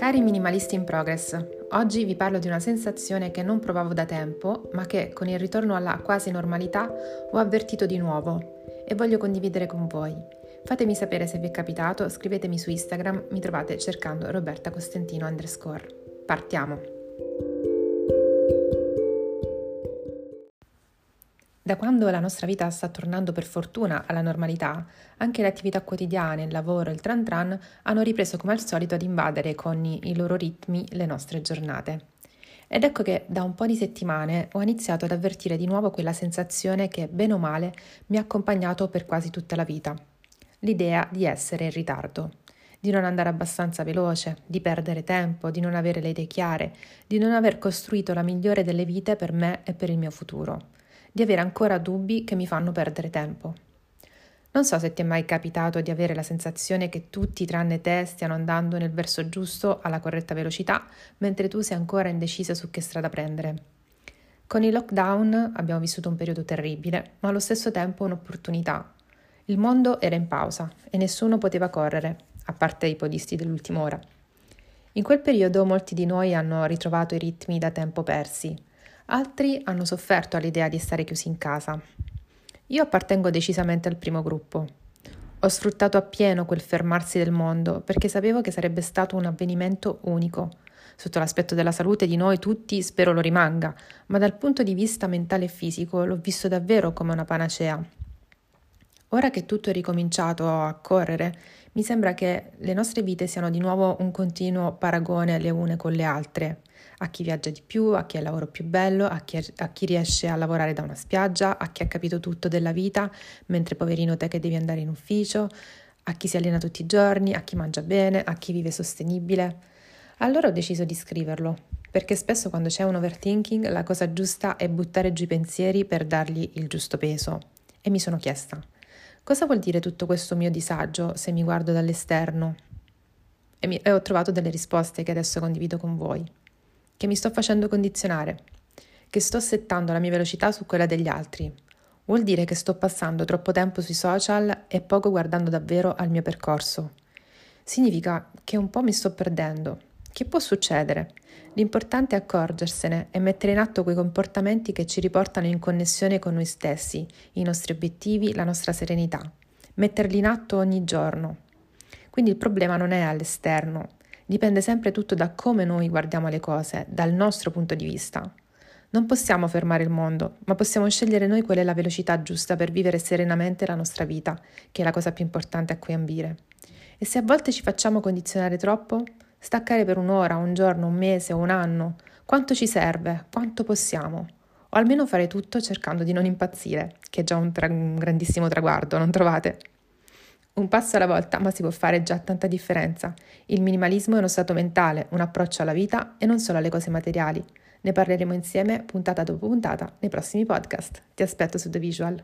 Cari minimalisti in progress, oggi vi parlo di una sensazione che non provavo da tempo, ma che con il ritorno alla quasi normalità ho avvertito di nuovo e voglio condividere con voi. Fatemi sapere se vi è capitato, scrivetemi su Instagram, mi trovate cercando Roberta Costantino underscore. Partiamo! Da quando la nostra vita sta tornando per fortuna alla normalità, anche le attività quotidiane, il lavoro e il tran tran hanno ripreso come al solito ad invadere con i loro ritmi le nostre giornate. Ed ecco che da un po' di settimane ho iniziato ad avvertire di nuovo quella sensazione che, bene o male, mi ha accompagnato per quasi tutta la vita. L'idea di essere in ritardo, di non andare abbastanza veloce, di perdere tempo, di non avere le idee chiare, di non aver costruito la migliore delle vite per me e per il mio futuro di avere ancora dubbi che mi fanno perdere tempo. Non so se ti è mai capitato di avere la sensazione che tutti tranne te stiano andando nel verso giusto alla corretta velocità, mentre tu sei ancora indecisa su che strada prendere. Con il lockdown abbiamo vissuto un periodo terribile, ma allo stesso tempo un'opportunità. Il mondo era in pausa e nessuno poteva correre, a parte i podisti dell'ultima ora. In quel periodo molti di noi hanno ritrovato i ritmi da tempo persi, Altri hanno sofferto all'idea di stare chiusi in casa. Io appartengo decisamente al primo gruppo. Ho sfruttato appieno quel fermarsi del mondo perché sapevo che sarebbe stato un avvenimento unico. Sotto l'aspetto della salute di noi tutti spero lo rimanga, ma dal punto di vista mentale e fisico l'ho visto davvero come una panacea. Ora che tutto è ricominciato a correre, mi sembra che le nostre vite siano di nuovo un continuo paragone le une con le altre a chi viaggia di più, a chi ha il lavoro più bello, a chi, a chi, riesce a lavorare da una spiaggia, a chi ha capito tutto della vita, mentre poverino te che devi andare in ufficio, a chi si allena tutti i giorni, a chi mangia bene, a chi vive sostenibile. Allora ho deciso di scriverlo, perché spesso quando c'è un overthinking la cosa giusta è buttare giù i pensieri per dargli il giusto peso. E mi sono chiesta, cosa vuol dire tutto questo mio disagio se mi guardo dall'esterno? E, mi, e ho trovato delle risposte che adesso condivido con voi che mi sto facendo condizionare, che sto settando la mia velocità su quella degli altri. Vuol dire che sto passando troppo tempo sui social e poco guardando davvero al mio percorso. Significa che un po' mi sto perdendo. Che può succedere? L'importante è accorgersene e mettere in atto quei comportamenti che ci riportano in connessione con noi stessi, i nostri obiettivi, la nostra serenità. Metterli in atto ogni giorno. Quindi il problema non è all'esterno, Dipende sempre tutto da come noi guardiamo le cose, dal nostro punto di vista. Non possiamo fermare il mondo, ma possiamo scegliere noi qual è la velocità giusta per vivere serenamente la nostra vita, che è la cosa più importante a cui ambire. E se a volte ci facciamo condizionare troppo, staccare per un'ora, un giorno, un mese o un anno, quanto ci serve, quanto possiamo? O almeno fare tutto cercando di non impazzire, che è già un, tra- un grandissimo traguardo, non trovate? Un passo alla volta, ma si può fare già tanta differenza. Il minimalismo è uno stato mentale, un approccio alla vita e non solo alle cose materiali. Ne parleremo insieme puntata dopo puntata nei prossimi podcast. Ti aspetto su The Visual.